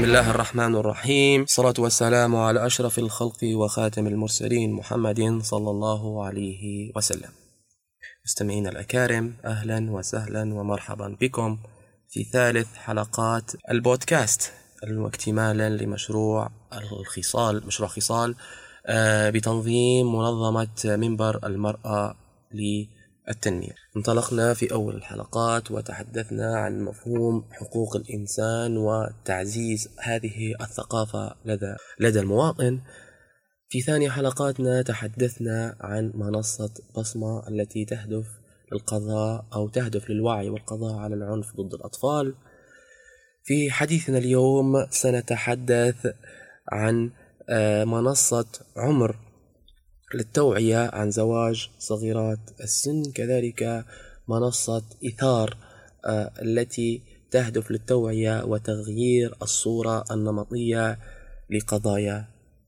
بسم الله الرحمن الرحيم الصلاة والسلام على أشرف الخلق وخاتم المرسلين محمد صلى الله عليه وسلم مستمعينا الأكارم أهلا وسهلا ومرحبا بكم في ثالث حلقات البودكاست واكتمالا لمشروع الخصال مشروع خصال بتنظيم منظمة منبر المرأة للتنمية انطلقنا في أول الحلقات وتحدثنا عن مفهوم حقوق الإنسان وتعزيز هذه الثقافة لدى لدى المواطن. في ثاني حلقاتنا تحدثنا عن منصة بصمة التي تهدف للقضاء أو تهدف للوعي والقضاء على العنف ضد الأطفال. في حديثنا اليوم سنتحدث عن آه، منصة عمر للتوعية عن زواج صغيرات السن كذلك منصة إثار آه، التي تهدف للتوعية وتغيير الصورة النمطية لقضايا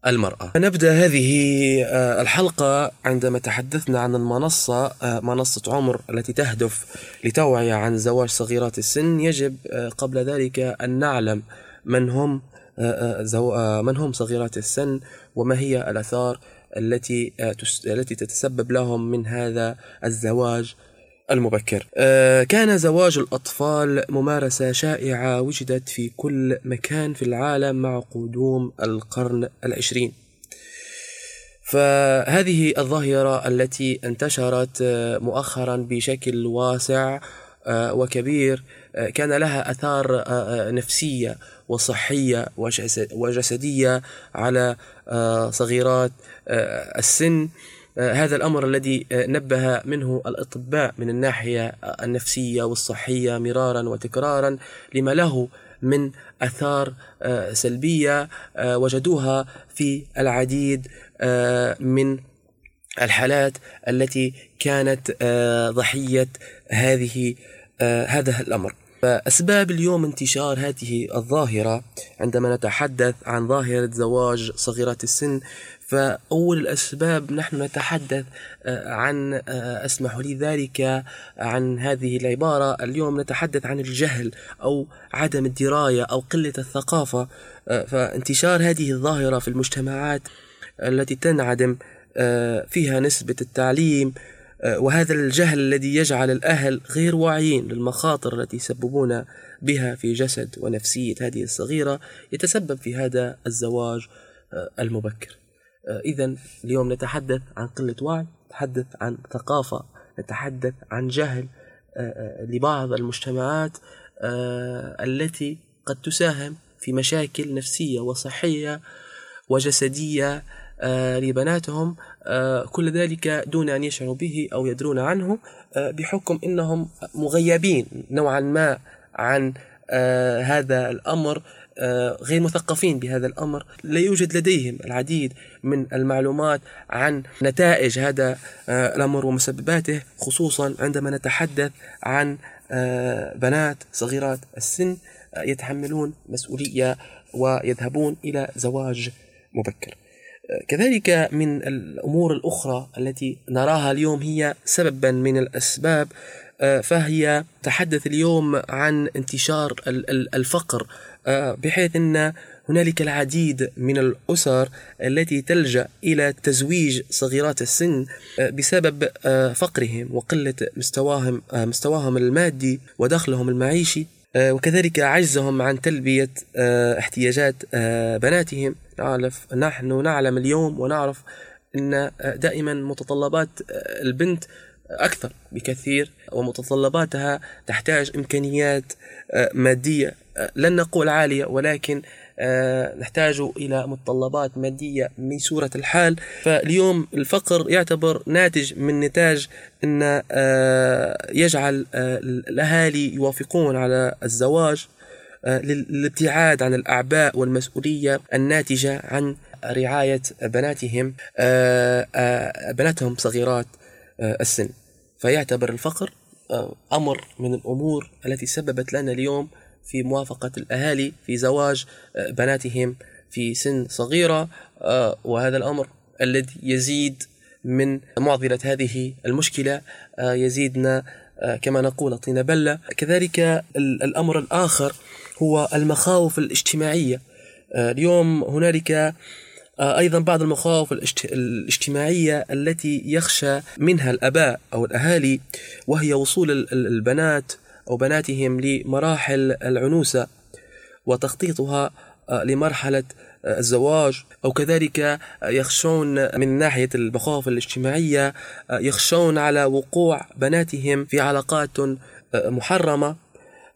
المرأة. نبدأ هذه آه، الحلقة عندما تحدثنا عن المنصة آه، منصة عمر التي تهدف لتوعية عن زواج صغيرات السن. يجب قبل ذلك أن نعلم من هم من هم صغيرات السن وما هي الآثار التي آه، التي تتسبب لهم من هذا الزواج المبكر. آه، كان زواج الأطفال ممارسة شائعة وجدت في كل مكان في العالم مع قدوم القرن العشرين. فهذه الظاهرة التي انتشرت آه، مؤخرا بشكل واسع وكبير كان لها أثار نفسية وصحية وجسدية على صغيرات السن. هذا الأمر الذي نبه منه الأطباء من الناحية النفسية والصحية مرارا وتكرارا لما له من أثار سلبية وجدوها في العديد من الحالات التي كانت ضحية هذه هذا الأمر. فأسباب اليوم انتشار هذه الظاهرة عندما نتحدث عن ظاهرة زواج صغيرات السن فأول الأسباب نحن نتحدث آه، عن آه، اسمحوا لي ذلك عن هذه العبارة. اليوم نتحدث عن الجهل أو عدم الدراية أو قلة الثقافة. آه، فانتشار هذه الظاهرة في المجتمعات التي تنعدم فيها نسبة التعليم وهذا الجهل الذي يجعل الأهل غير واعيين للمخاطر التي يسببون بها في جسد ونفسية هذه الصغيرة يتسبب في هذا الزواج المبكر. آه، إذا اليوم نتحدث عن قلة وعي نتحدث عن ثقافة نتحدث عن جهل آه، آه، لبعض المجتمعات التي قد تساهم في مشاكل نفسية وصحية وجسدية لبناتهم كل ذلك دون أن يشعروا به أو يدرون عنه بحكم أنهم مغيبين نوعا ما عن هذا الأمر آه، غير مثقفين بهذا الأمر لا يوجد لديهم العديد من المعلومات عن نتائج هذا آه، الأمر ومسبباته خصوصا عندما نتحدث عن آه، بنات صغيرات السن يتحملون مسؤولية ويذهبون إلى زواج مبكر. كذلك من الأمور الأخرى التي نراها اليوم هي سببا من الأسباب فهي تحدث اليوم عن انتشار الفقر آه، بحيث أن هنالك العديد من الأسر التي تلجأ إلى تزويج صغيرات السن آه، بسبب آه، فقرهم وقلة مستواهم مستواهم المادي ودخلهم المعيشي. وكذلك عجزهم عن تلبية احتياجات بناتهم. نعرف نحن نعلم اليوم ونعرف أن دائما متطلبات البنت أكثر بكثير ومتطلباتها تحتاج إمكانيات مادية لن نقول عالية ولكن آه، نحتاج إلى متطلبات مادية ميسورة الحال. فاليوم الفقر يعتبر ناتج من نتاج أن آه، يجعل آه، الأهالي يوافقون على الزواج للابتعاد عن الأعباء والمسؤولية الناتجة عن رعاية بناتهم بناتهم صغيرات السن. فيعتبر الفقر أمر من الأمور التي سببت لنا اليوم في موافقة الأهالي في زواج آه، بناتهم في سن صغيرة آه، وهذا الأمر الذي يزيد من معضلة هذه المشكلة آه، يزيدنا كما نقول طين بلة. كذلك الأمر الآخر هو المخاوف الاجتماعية. اليوم هنالك أيضا بعض المخاوف الاجتماعية التي يخشى منها الآباء أو الأهالي وهي وصول البنات أو بناتهم لمراحل العنوسة وتخطيطها لمرحلة الزواج أو كذلك يخشون من ناحية المخاوف الاجتماعية يخشون على وقوع بناتهم في علاقات محرمة.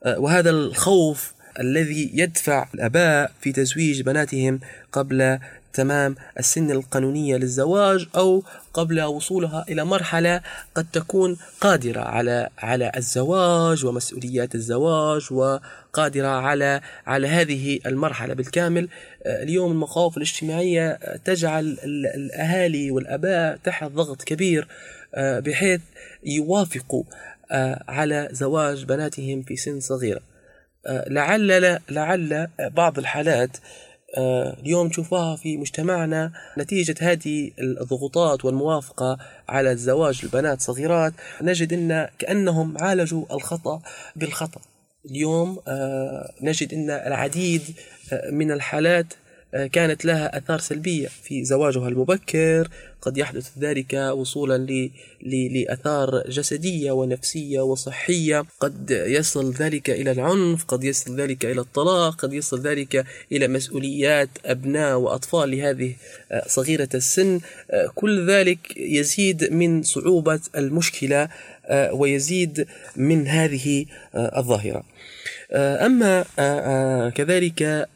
وهذا الخوف الذي يدفع الآباء في تزويج بناتهم قبل تمام السن القانونية للزواج أو قبل وصولها إلى مرحلة قد تكون قادرة على على الزواج ومسؤوليات الزواج وقادرة على على هذه المرحلة. بالكامل اليوم المخاوف الاجتماعية تجعل الأهالي والأباء تحت ضغط كبير بحيث يوافقوا على زواج بناتهم في سن صغيرة. لعل لعل بعض الحالات آه، اليوم نشوفها في مجتمعنا. نتيجة هذه الضغوطات والموافقة على الزواج البنات صغيرات نجد أن كأنهم عالجوا الخطأ بالخطأ. اليوم آه، نجد أن العديد آه، من الحالات كانت لها آثار سلبية في زواجها المبكر. قد يحدث ذلك وصولا لآثار جسدية ونفسية وصحية. قد يصل ذلك إلى العنف قد يصل ذلك إلى الطلاق قد يصل ذلك إلى مسؤوليات أبناء وأطفال لهذه آه، صغيرة السن. آه، كل ذلك يزيد من صعوبة المشكلة آه، ويزيد من هذه الظاهرة. أما كذلك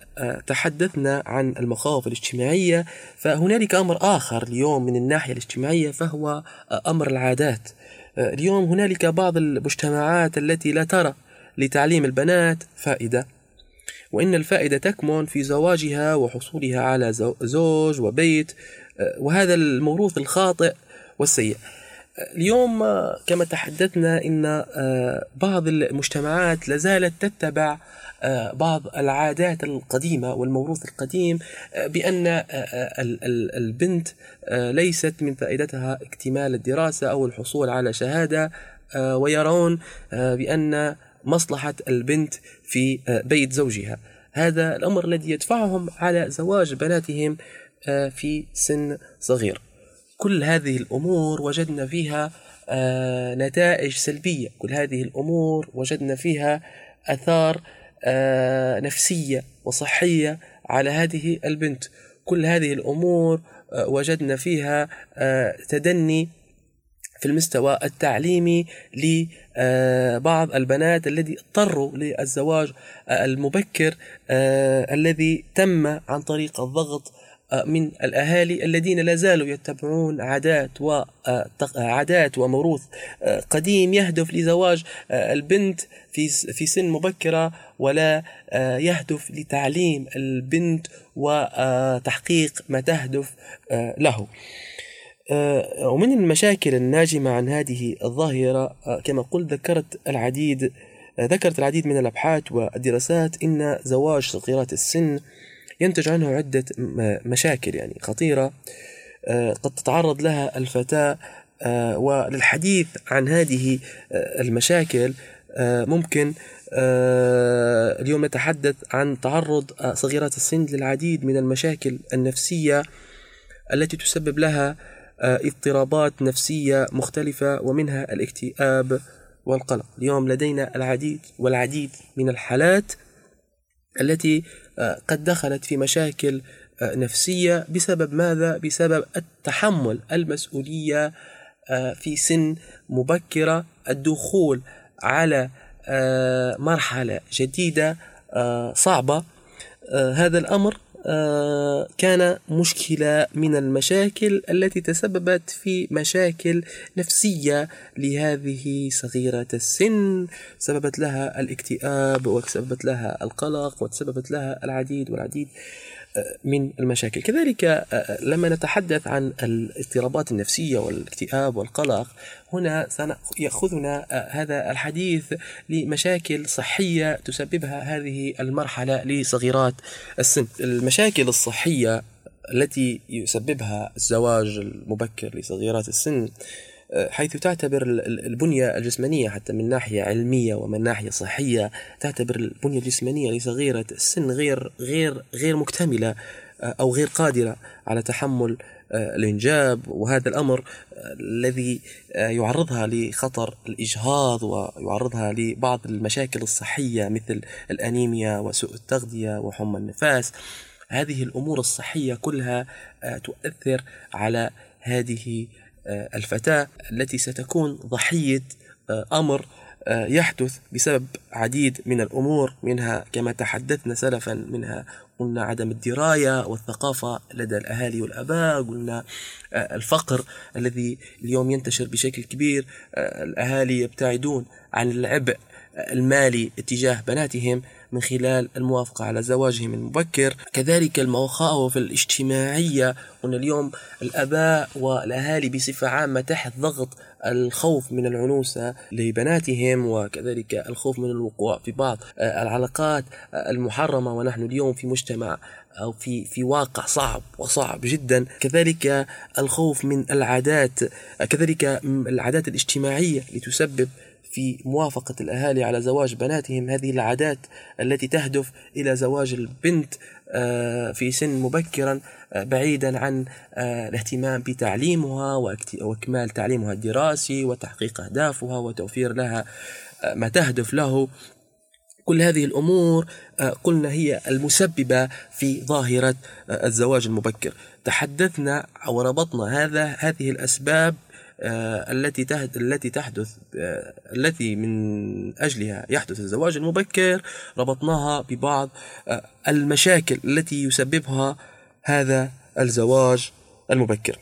تحدثنا عن المخاوف الاجتماعية فهنالك أمر آخر اليوم من الناحية الاجتماعية فهو أمر العادات. اليوم هنالك بعض المجتمعات التي لا ترى لتعليم البنات فائدة وإن الفائدة تكمن في زواجها وحصولها على زوج وبيت وهذا الموروث الخاطئ والسيء. اليوم كما تحدثنا إن بعض المجتمعات لازالت تتبع آه، بعض العادات القديمة والموروث القديم آه، بأن آه، البنت ليست من فائدتها اكتمال الدراسة أو الحصول على شهادة ويرون بأن مصلحة البنت في بيت زوجها. هذا الأمر الذي يدفعهم على زواج بناتهم في سن صغير. كل هذه الأمور وجدنا فيها نتائج سلبية. كل هذه الأمور وجدنا فيها أثار آه، نفسية وصحية على هذه البنت. كل هذه الأمور آه، وجدنا فيها آه، تدني في المستوى التعليمي لبعض البنات الذي اضطروا للزواج المبكر الذي تم عن طريق الضغط من الأهالي الذين لا زالوا يتبعون عادات وعادات وموروث قديم يهدف لزواج البنت في في سن مبكرة ولا يهدف لتعليم البنت وتحقيق ما تهدف له. ومن المشاكل الناجمة عن هذه الظاهرة كما قلت ذكرت العديد ذكرت العديد من الأبحاث والدراسات إن زواج صغيرات السن ينتج عنه عدة مشاكل يعني خطيرة. آه، قد تتعرض لها الفتاة آه، وللحديث عن هذه آه، المشاكل. ممكن اليوم نتحدث عن تعرض صغيرات السن للعديد من المشاكل النفسية التي تسبب لها اضطرابات نفسية مختلفة ومنها الاكتئاب والقلق. اليوم لدينا العديد والعديد من الحالات التي آه، قد دخلت في مشاكل آه، نفسية بسبب ماذا؟ بسبب التحمل المسؤولية آه، في سن مبكرة الدخول على مرحلة جديدة صعبة هذا الأمر كان مشكلة من المشاكل التي تسببت في مشاكل نفسية لهذه صغيرة السن. سببت لها الاكتئاب وسببت لها القلق وتسببت لها العديد والعديد من المشاكل. كذلك آه، آه، لما نتحدث عن الاضطرابات النفسية والاكتئاب والقلق هنا سيأخذنا آه، هذا الحديث لمشاكل صحية تسببها هذه المرحلة لصغيرات السن. المشاكل الصحية التي يسببها الزواج المبكر لصغيرات السن حيث تعتبر البنية الجسمانية حتى من ناحية علمية ومن ناحية صحية تعتبر البنية الجسمانية لصغيرة السن غير غير غير مكتملة أو غير قادرة على تحمل الإنجاب وهذا الأمر الذي يعرضها لخطر الإجهاض ويعرضها لبعض المشاكل الصحية مثل الأنيميا وسوء التغذية وحمى النفاس. هذه الأمور الصحية كلها تؤثر على هذه الفتاة التي ستكون ضحية أمر يحدث بسبب عديد من الأمور منها كما تحدثنا سلفا منها قلنا عدم الدراية والثقافة لدى الأهالي والآباء قلنا آه، الفقر الذي اليوم ينتشر بشكل كبير آه، الأهالي يبتعدون عن العبء المالي اتجاه بناتهم. من خلال الموافقة على زواجهم المبكر. كذلك المخاوف الاجتماعية قلنا اليوم الآباء والأهالي بصفة عامة تحت ضغط الخوف من العنوسة لبناتهم وكذلك الخوف من الوقوع في بعض العلاقات المحرمة. ونحن اليوم في مجتمع أو في في واقع صعب وصعب جدا. كذلك الخوف من العادات كذلك العادات الاجتماعية لتسبب في موافقة الأهالي على زواج بناتهم. هذه العادات التي تهدف إلى زواج البنت آه، في سن مبكرا آه، بعيدا عن آه، الاهتمام بتعليمها وإكمال تعليمها الدراسي وتحقيق أهدافها وتوفير لها ما تهدف له. كل هذه الأمور قلنا هي المسببة في ظاهرة الزواج المبكر. تحدثنا وربطنا هذا هذه الأسباب التي التي تحدث آه، التي من أجلها يحدث الزواج المبكر ربطناها ببعض آه، المشاكل التي يسببها هذا الزواج المبكر.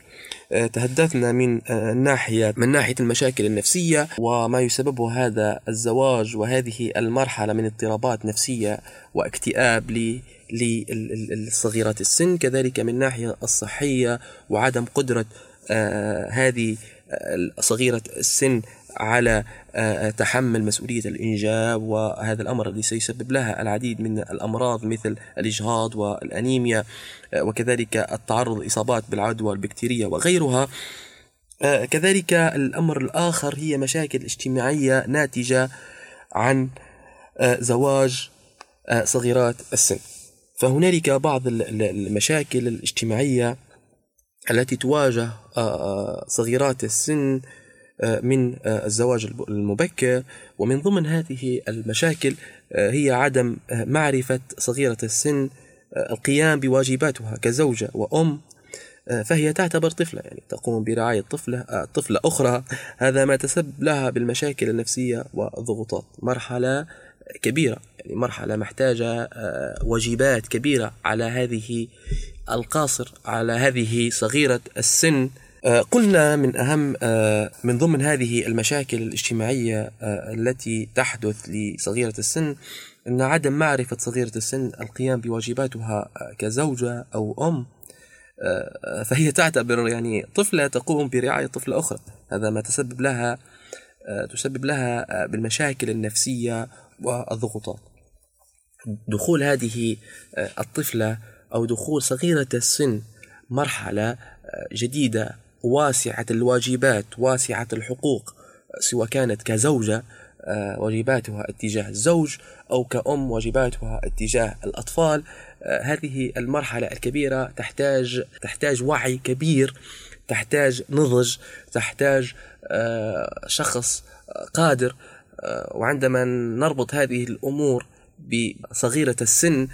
تحدثنا من ناحية من ناحية المشاكل النفسية وما يسببه هذا الزواج وهذه المرحلة من اضطرابات نفسية واكتئاب للصغيرات السن. كذلك من ناحية الصحية وعدم قدرة هذه صغيرة السن على آه، تحمل مسؤولية الإنجاب وهذا الأمر الذي سيسبب لها العديد من الأمراض مثل الإجهاض والأنيميا آه، وكذلك التعرض لإصابات بالعدوى البكتيرية وغيرها. آه، كذلك الأمر الآخر هي مشاكل اجتماعية ناتجة عن زواج صغيرات السن. فهنالك بعض المشاكل الاجتماعية التي تواجه صغيرات السن من الزواج المبكر. ومن ضمن هذه المشاكل هي عدم معرفة صغيرة السن القيام بواجباتها كزوجة وأم. فهي تعتبر طفلة يعني تقوم برعاية طفلة طفلة أخرى. هذا ما تسبب لها بالمشاكل النفسية والضغوطات. مرحلة كبيرة. يعني مرحلة محتاجة واجبات كبيرة على هذه القاصر على هذه صغيرة السن. آه، قلنا من أهم آه، من ضمن هذه المشاكل الاجتماعية آه، التي تحدث لصغيرة السن أن عدم معرفة صغيرة السن القيام بواجباتها كزوجة أو أم فهي تعتبر يعني طفلة تقوم برعاية طفلة أخرى. هذا ما تسبب لها تسبب لها بالمشاكل النفسية والضغوطات. دخول هذه الطفلة أو دخول صغيرة السن مرحلة جديدة واسعة الواجبات واسعة الحقوق سواء كانت كزوجة آه، واجباتها اتجاه الزوج أو كأم واجباتها اتجاه الأطفال. آه، هذه المرحلة الكبيرة تحتاج تحتاج وعي كبير تحتاج نضج تحتاج آه، شخص قادر وعندما نربط هذه الأمور بصغيرة السن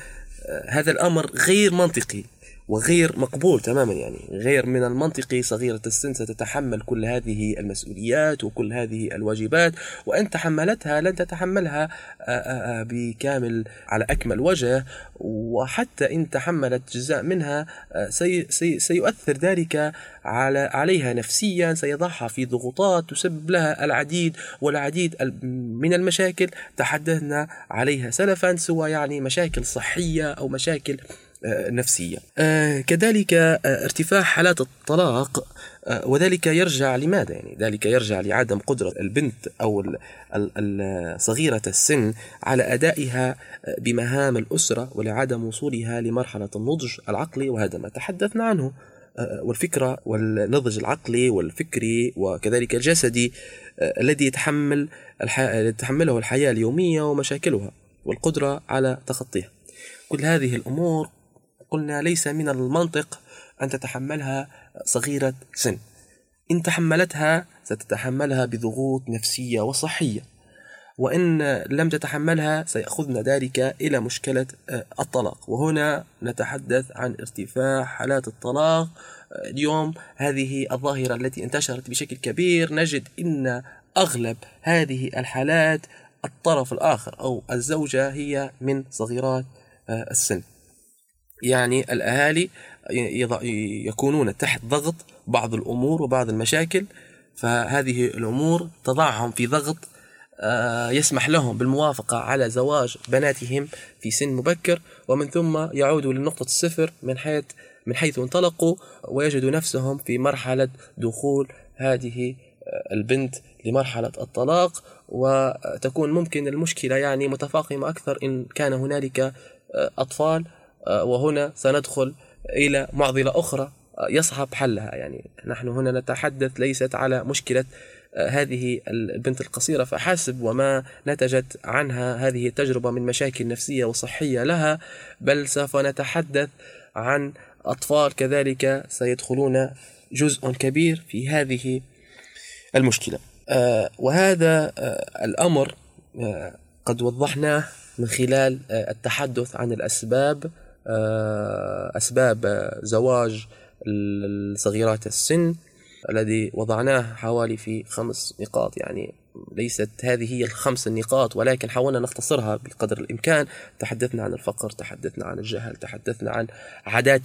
هذا الأمر غير منطقي. وغير مقبول تماما يعني غير من المنطقي صغيرة السن ستتحمل كل هذه المسؤوليات وكل هذه الواجبات وإن تحملتها لن تتحملها آه، آه، آه، بكامل على أكمل وجه وحتى إن تحملت جزاء منها سي سي سيؤثر ذلك على عليها نفسيا سيضعها في ضغوطات تسبب لها العديد والعديد من المشاكل. تحدثنا عليها سلفا سواء يعني مشاكل صحية أو مشاكل نفسية. آه، كذلك آه، ارتفاع حالات الطلاق آه، وذلك يرجع لماذا يعني؟ ذلك يرجع لعدم قدرة البنت أو صغيرة السن على أدائها بمهام الأسرة ولعدم وصولها لمرحلة النضج العقلي وهذا ما تحدثنا عنه. والفكرة والنضج العقلي والفكري وكذلك الجسدي الذي يتحمل تحمله الحياة اليومية ومشاكلها والقدرة على تخطيها. كل هذه الأمور قلنا ليس من المنطق أن تتحملها صغيرة سن. إن تحملتها ستتحملها بضغوط نفسية وصحية. وإن لم تتحملها سيأخذنا ذلك إلى مشكلة آه، الطلاق. وهنا نتحدث عن ارتفاع حالات الطلاق. آه، اليوم هذه الظاهرة التي انتشرت بشكل كبير. نجد إن أغلب هذه الحالات الطرف الآخر أو الزوجة هي من صغيرات آه، السن. يعني الأهالي يكونون تحت ضغط بعض الأمور وبعض المشاكل فهذه الأمور تضعهم في ضغط آه، يسمح لهم بالموافقة على زواج بناتهم في سن مبكر ومن ثم يعودوا لنقطة الصفر من حيث من حيث انطلقوا ويجدوا نفسهم في مرحلة دخول هذه آه، البنت لمرحلة الطلاق وتكون ممكن المشكلة يعني متفاقمة أكثر إن كان هنالك آه، أطفال وهنا سندخل إلى معضلة أخرى يصعب حلها. يعني نحن هنا نتحدث ليست على مشكلة هذه البنت القصيرة فحسب وما نتجت عنها هذه التجربة من مشاكل نفسية وصحية لها بل سوف نتحدث عن أطفال كذلك سيدخلون جزء كبير في هذه المشكلة. آه، وهذا آه، الأمر آه، قد وضحناه من خلال التحدث عن الأسباب أسباب زواج الصغيرات السن الذي وضعناه حوالي في خمس نقاط. يعني ليست هذه هي الخمس النقاط ولكن حاولنا نختصرها بقدر الإمكان. تحدثنا عن الفقر تحدثنا عن الجهل تحدثنا عن عادات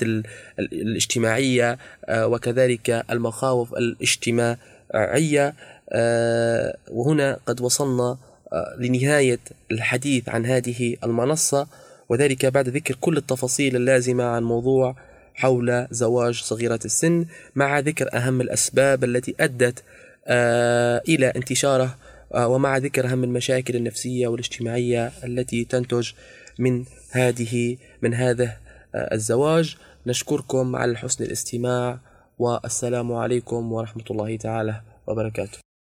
الاجتماعية آه، وكذلك المخاوف الاجتماعية. آه، وهنا قد وصلنا آه، لنهاية الحديث عن هذه المنصة. وذلك بعد ذكر كل التفاصيل اللازمة عن موضوع حول زواج صغيرة السن مع ذكر أهم الأسباب التي أدت آه، إلى انتشاره آه، ومع ذكر أهم المشاكل النفسية والاجتماعية التي تنتج من هذه من هذا آه، الزواج. نشكركم على حسن الاستماع والسلام عليكم ورحمة الله تعالى وبركاته.